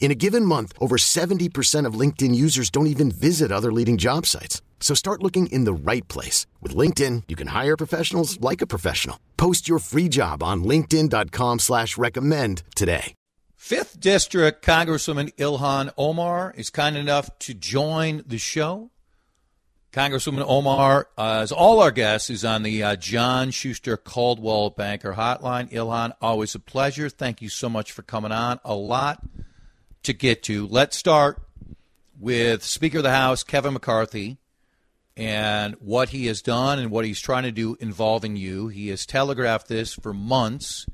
In a given month, over 70% of LinkedIn users don't even visit other leading job sites. So start looking in the right place. With LinkedIn, you can hire professionals like a professional. Post your free job on linkedin.com slash recommend today. Fifth District Congresswoman Ilhan Omar is kind enough to join the show. Congresswoman Omar, uh, as all our guests, is on the uh, John Schuster Coldwell Banker Hotline. Ilhan, always a pleasure. Thank you so much for coming on. A lot to get to. Let's start with Speaker of the House, Kevin McCarthy, and what he has done and what he's trying to do involving you. He has telegraphed this for months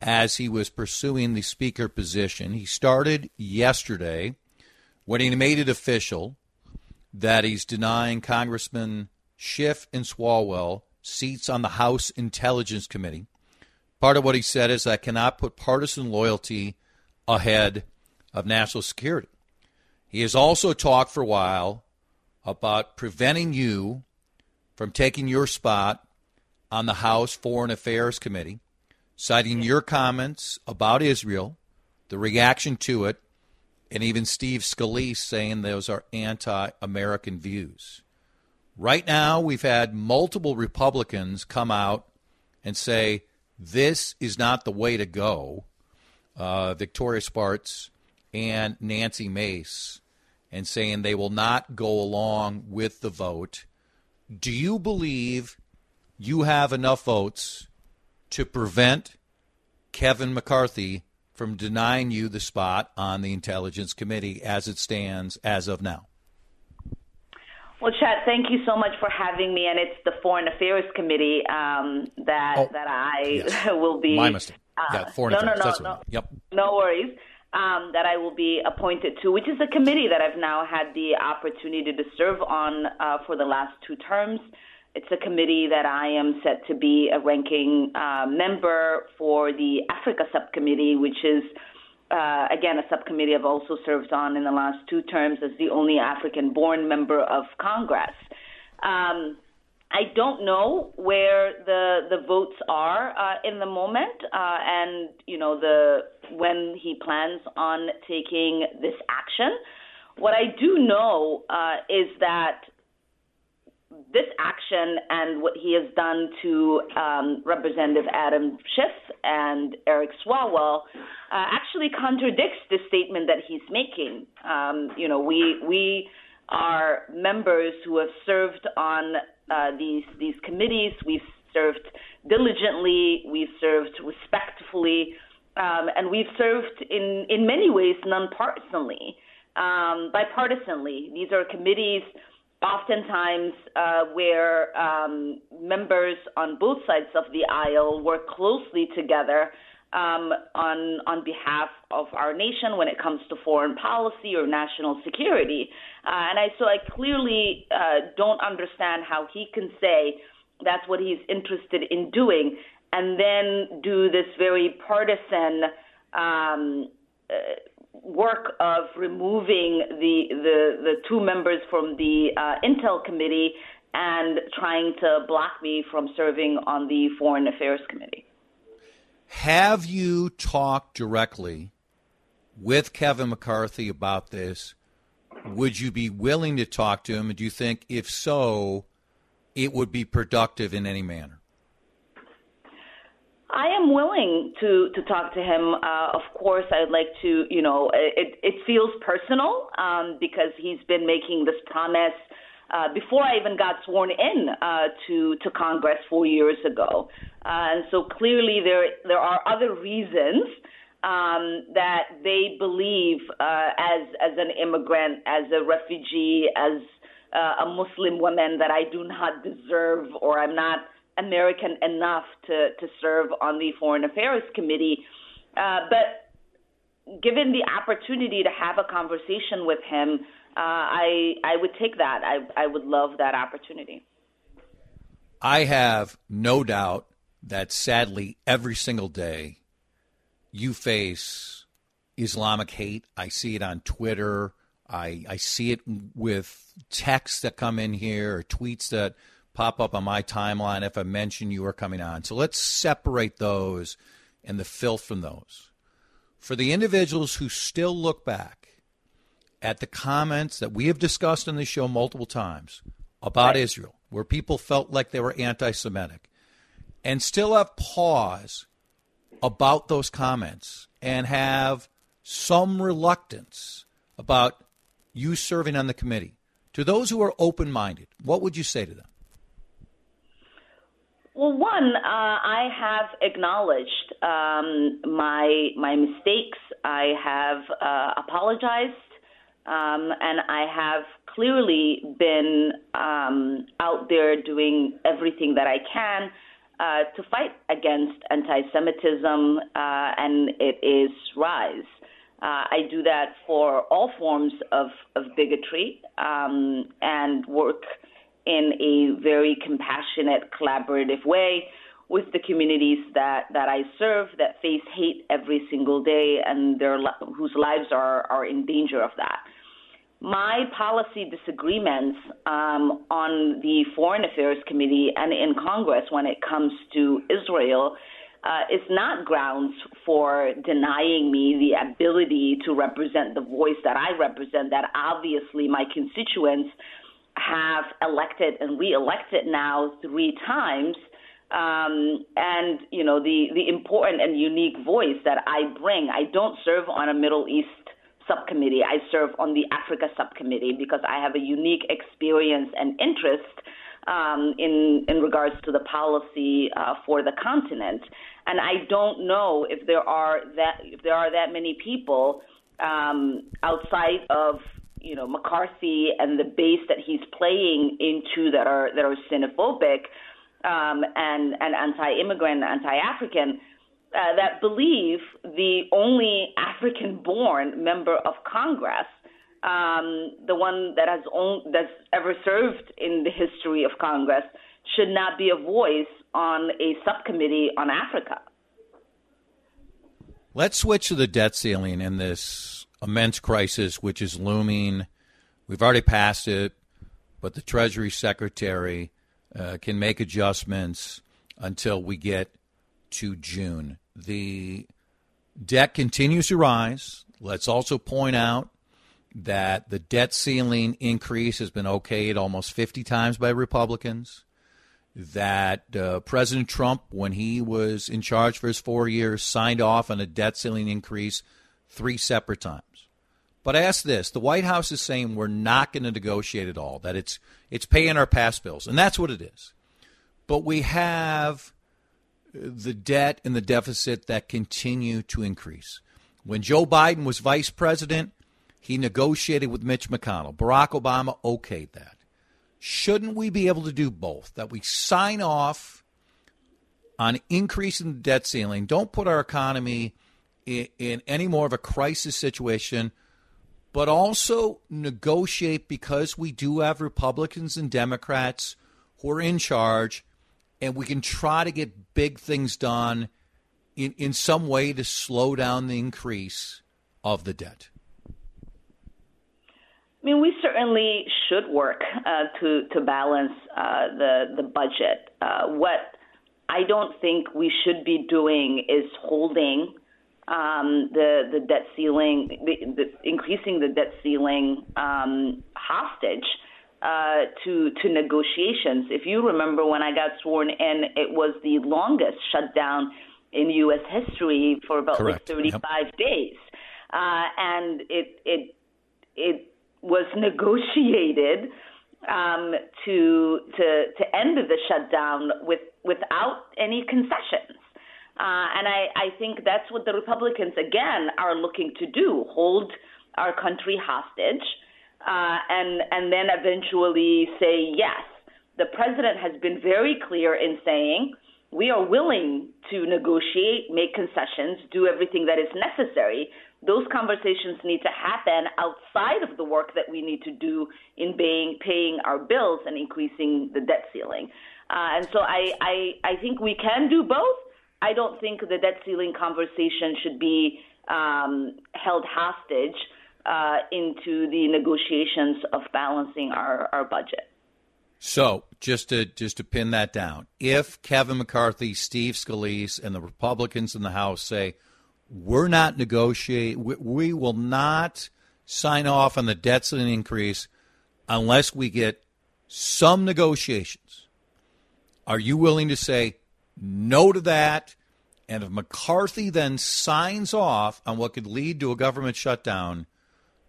as he was pursuing the Speaker position. He started yesterday when he made it official that he's denying Congressman Schiff and Swalwell seats on the House Intelligence Committee. Part of what he said is, I cannot put partisan loyalty ahead of national security. He has also talked for a while about preventing you from taking your spot on the House Foreign Affairs Committee, citing your comments about Israel, the reaction to it, and even Steve Scalise saying those are anti American views. Right now, we've had multiple Republicans come out and say this is not the way to go. Uh, Victoria Spartz and Nancy Mace and saying they will not go along with the vote. Do you believe you have enough votes to prevent Kevin McCarthy from denying you the spot on the Intelligence Committee as it stands as of now? Well, Chad, thank you so much for having me, and it's the Foreign Affairs Committee um, that oh, that I yes. will be. My mistake. Uh, yeah, Foreign no, Affairs. No, no, no. Yep. No worries um, that I will be appointed to, which is a committee that I've now had the opportunity to serve on uh, for the last two terms. It's a committee that I am set to be a ranking uh, member for the Africa Subcommittee, which is, uh, again, a subcommittee I've also served on in the last two terms as the only African born member of Congress. Um, I don't know where the the votes are uh, in the moment, uh, and you know the when he plans on taking this action. What I do know uh, is that this action and what he has done to um, Representative Adam Schiff and Eric Swalwell uh, actually contradicts the statement that he's making. Um, you know, we we are members who have served on uh, these these committees. We've served diligently. We've served respectfully, um, and we've served in in many ways nonpartisanly, um, bipartisanly. These are committees. Oftentimes, uh, where um, members on both sides of the aisle work closely together um, on on behalf of our nation when it comes to foreign policy or national security. Uh, and I so I clearly uh, don't understand how he can say that's what he's interested in doing, and then do this very partisan. Um, uh, work of removing the, the the two members from the uh, Intel committee and trying to block me from serving on the Foreign Affairs Committee. Have you talked directly with Kevin McCarthy about this? Would you be willing to talk to him? And do you think, if so, it would be productive in any manner? I am willing to to talk to him. Uh, of course, I'd like to. You know, it it feels personal um, because he's been making this promise uh, before I even got sworn in uh, to to Congress four years ago. Uh, and so clearly there there are other reasons um, that they believe uh, as as an immigrant, as a refugee, as uh, a Muslim woman that I do not deserve or I'm not American enough to to serve on the Foreign Affairs Committee. Uh, but given the opportunity to have a conversation with him, uh, I I would take that. I I would love that opportunity. I have no doubt that sadly every single day you face Islamic hate. I see it on Twitter. I, I see it with texts that come in here or tweets that pop up on my timeline if I mention you are coming on. So let's separate those and the filth from those. For the individuals who still look back at the comments that we have discussed on the show multiple times about right. Israel, where people felt like they were anti Semitic, and still have pause about those comments and have some reluctance about you serving on the committee, to those who are open minded, what would you say to them? Well, one, uh, I have acknowledged um, my my mistakes. I have uh, apologized, um, and I have clearly been um, out there doing everything that I can uh, to fight against anti-Semitism uh, and its rise. Uh, I do that for all forms of, of bigotry um, and work in a very compassionate, collaborative way with the communities that, that I serve that face hate every single day and their whose lives are, are in danger of that my policy disagreements um, on the Foreign Affairs Committee and in Congress when it comes to Israel uh, is not grounds for denying me the ability to represent the voice that I represent, that obviously my constituents have elected and re-elected now three times. Um, and you know the the important and unique voice that I bring. I don't serve on a Middle East subcommittee. I serve on the Africa subcommittee because I have a unique experience and interest um, in in regards to the policy uh, for the continent. And I don't know if there are that if there are that many people um, outside of you know McCarthy and the base that he's playing into that are that are xenophobic um, and and anti-immigrant, anti-African uh, that believe the only African born member of Congress, um, the one that has that's ever served in the history of Congress, should not be a voice on a subcommittee on Africa. Let's switch to the debt ceiling in this immense crisis which is looming. We've already passed it, but the Treasury Secretary uh, can make adjustments until we get to June. The debt continues to rise. Let's also point out that the debt ceiling increase has been okayed almost 50 times by Republicans. That uh, President Trump, when he was in charge for his four years, signed off on a debt ceiling increase three separate times. But ask this: the White House is saying we're not going to negotiate at all; that it's it's paying our past bills, and that's what it is. But we have the debt and the deficit that continue to increase. When Joe Biden was vice president, he negotiated with Mitch McConnell. Barack Obama okayed that. Shouldn't we be able to do both? That we sign off on increasing the debt ceiling, don't put our economy in, in any more of a crisis situation, but also negotiate because we do have Republicans and Democrats who are in charge and we can try to get big things done in, in some way to slow down the increase of the debt? I mean, we certainly should work uh, to to balance uh, the the budget. Uh, what I don't think we should be doing is holding um, the the debt ceiling, the, the, increasing the debt ceiling um, hostage uh, to to negotiations. If you remember, when I got sworn in, it was the longest shutdown in U.S. history for about like 35 yep. days, uh, and it it it was negotiated um, to to to end the shutdown with without any concessions. Uh, and I, I think that's what the Republicans again are looking to do: hold our country hostage, uh, and and then eventually say yes. The president has been very clear in saying we are willing to negotiate, make concessions, do everything that is necessary those conversations need to happen outside of the work that we need to do in paying, paying our bills and increasing the debt ceiling. Uh, and so I, I, I think we can do both. I don't think the debt ceiling conversation should be um, held hostage uh, into the negotiations of balancing our, our budget. So, just to just to pin that down, if Kevin McCarthy, Steve Scalise, and the Republicans in the House say we're not negotiate. We, we will not sign off on the debt ceiling increase unless we get some negotiations. Are you willing to say no to that? And if McCarthy then signs off on what could lead to a government shutdown,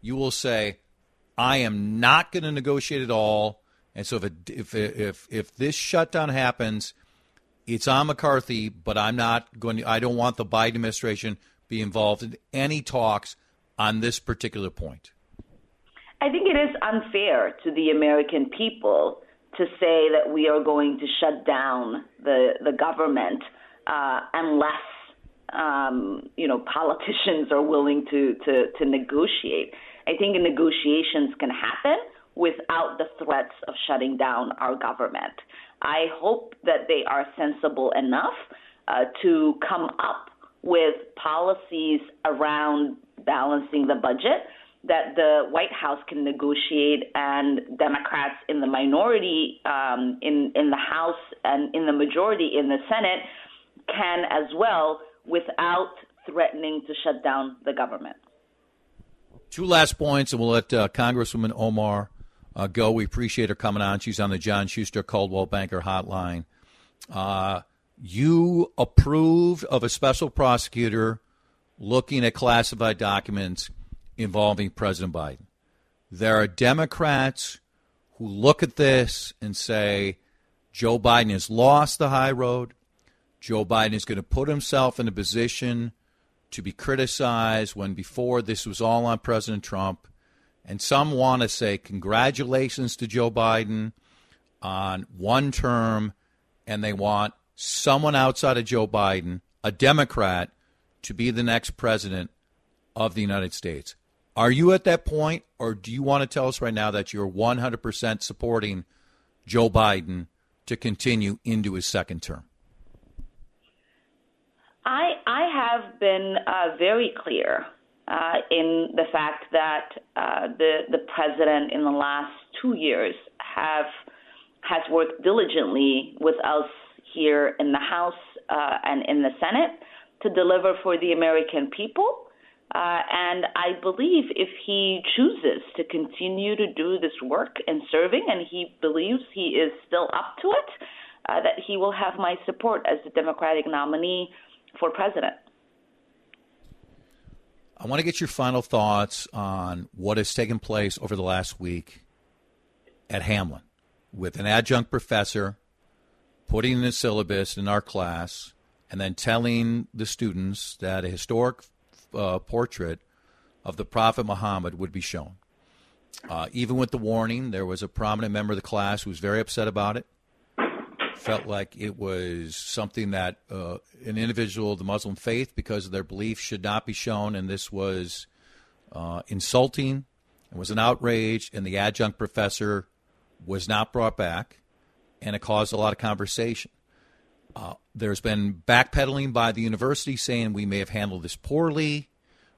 you will say, I am not going to negotiate at all. And so if, it, if, if, if this shutdown happens, it's on McCarthy, but I'm not going to, I don't want the Biden administration be involved in any talks on this particular point? I think it is unfair to the American people to say that we are going to shut down the the government uh, unless um, you know politicians are willing to, to to negotiate. I think negotiations can happen without the threats of shutting down our government. I hope that they are sensible enough uh, to come up with policies around balancing the budget that the White House can negotiate, and Democrats in the minority um, in in the House and in the majority in the Senate can as well, without threatening to shut down the government. Two last points, and we'll let uh, Congresswoman Omar uh, go. We appreciate her coming on. She's on the John Schuster Coldwell Banker Hotline. Uh, you approved of a special prosecutor looking at classified documents involving President Biden. There are Democrats who look at this and say Joe Biden has lost the high road. Joe Biden is going to put himself in a position to be criticized when before this was all on President Trump. And some want to say congratulations to Joe Biden on one term, and they want someone outside of Joe Biden, a Democrat, to be the next president of the United States. Are you at that point, or do you want to tell us right now that you're 100% supporting Joe Biden to continue into his second term? I I have been uh, very clear uh, in the fact that uh, the the president in the last two years have has worked diligently with us here in the House uh, and in the Senate to deliver for the American people. Uh, and I believe if he chooses to continue to do this work and serving, and he believes he is still up to it, uh, that he will have my support as the Democratic nominee for president. I want to get your final thoughts on what has taken place over the last week at Hamline with an adjunct professor putting in the syllabus in our class, and then telling the students that a historic uh, portrait of the Prophet Muhammad would be shown. Uh, even with the warning, there was a prominent member of the class who was very upset about it. Felt like it was something that uh, an individual of the Muslim faith, because of their belief, should not be shown, and this was uh, insulting. It was an outrage, and the adjunct professor was not brought back and it caused a lot of conversation. Uh, there's been backpedaling by the university saying we may have handled this poorly.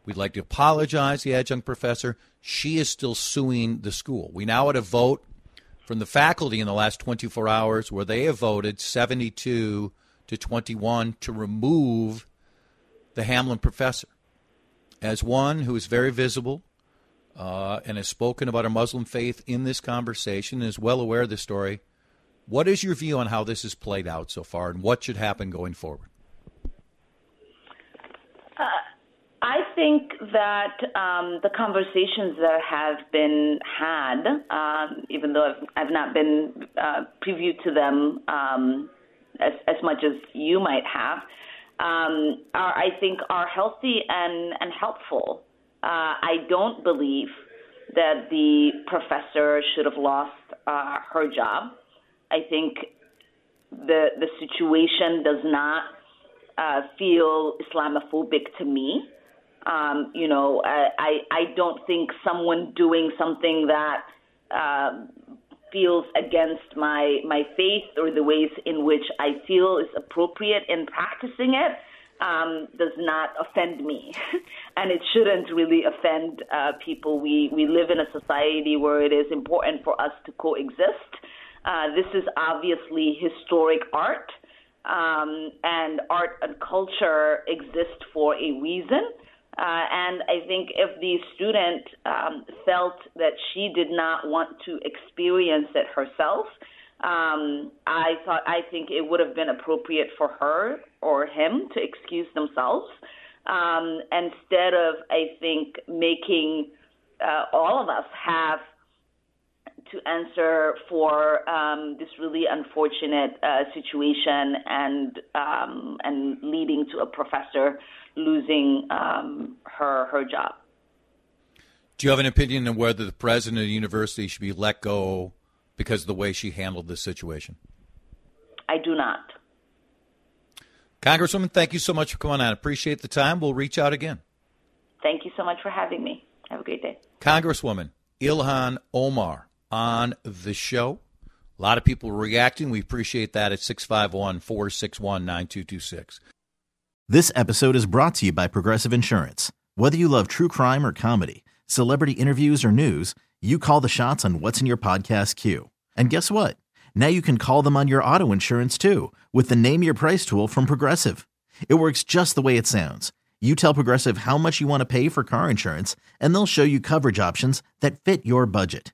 We'd like to apologize, the adjunct professor. She is still suing the school. We now had a vote from the faculty in the last 24 hours where they have voted 72 to 21 to remove the Hamline professor. As one who is very visible uh, and has spoken about our Muslim faith in this conversation and is well aware of the story, what is your view on how this has played out so far, and what should happen going forward? Uh, I think that um, the conversations that have been had, um, even though I've, I've not been uh, previewed to them um, as, as much as you might have, um, are I think are healthy and, and helpful. Uh, I don't believe that the professor should have lost uh, her job. I think the the situation does not uh, feel Islamophobic to me. Um, you know, I, I don't think someone doing something that uh, feels against my my faith or the ways in which I feel is appropriate in practicing it um, does not offend me, and it shouldn't really offend uh, people. We we live in a society where it is important for us to coexist. Uh, this is obviously historic art, um, and art and culture exist for a reason. Uh, and I think if the student um, felt that she did not want to experience it herself, um, I thought I think it would have been appropriate for her or him to excuse themselves um, instead of I think making uh, all of us have to answer for um, this really unfortunate uh, situation and um, and leading to a professor losing um, her her job. Do you have an opinion on whether the president of the university should be let go because of the way she handled this situation? I do not. Congresswoman, thank you so much for coming on. Appreciate the time. We'll reach out again. Thank you so much for having me. Have a great day. Congresswoman Ilhan Omar on the show. A lot of people reacting. We appreciate that at 651 461 9226. This episode is brought to you by Progressive Insurance. Whether you love true crime or comedy, celebrity interviews or news, you call the shots on what's in your podcast queue. And guess what? Now you can call them on your auto insurance too with the Name Your Price tool from Progressive. It works just the way it sounds. You tell Progressive how much you want to pay for car insurance, and they'll show you coverage options that fit your budget.